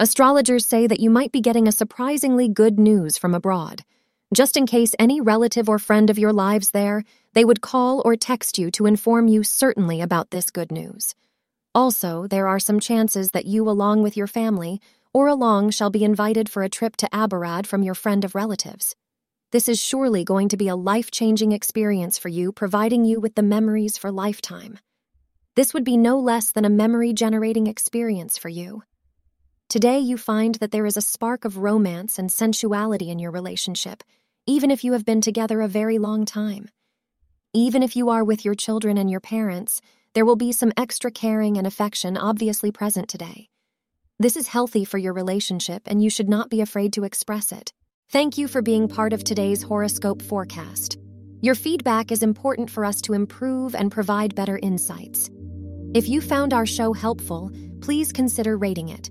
Astrologers say that you might be getting a surprisingly good news from abroad. Just in case any relative or friend of your lives there, they would call or text you to inform you certainly about this good news. Also, there are some chances that you, along with your family, or along shall be invited for a trip to Aberrad from your friend of relatives. This is surely going to be a life changing experience for you, providing you with the memories for lifetime. This would be no less than a memory generating experience for you. Today, you find that there is a spark of romance and sensuality in your relationship, even if you have been together a very long time. Even if you are with your children and your parents, there will be some extra caring and affection obviously present today. This is healthy for your relationship, and you should not be afraid to express it. Thank you for being part of today's horoscope forecast. Your feedback is important for us to improve and provide better insights. If you found our show helpful, please consider rating it.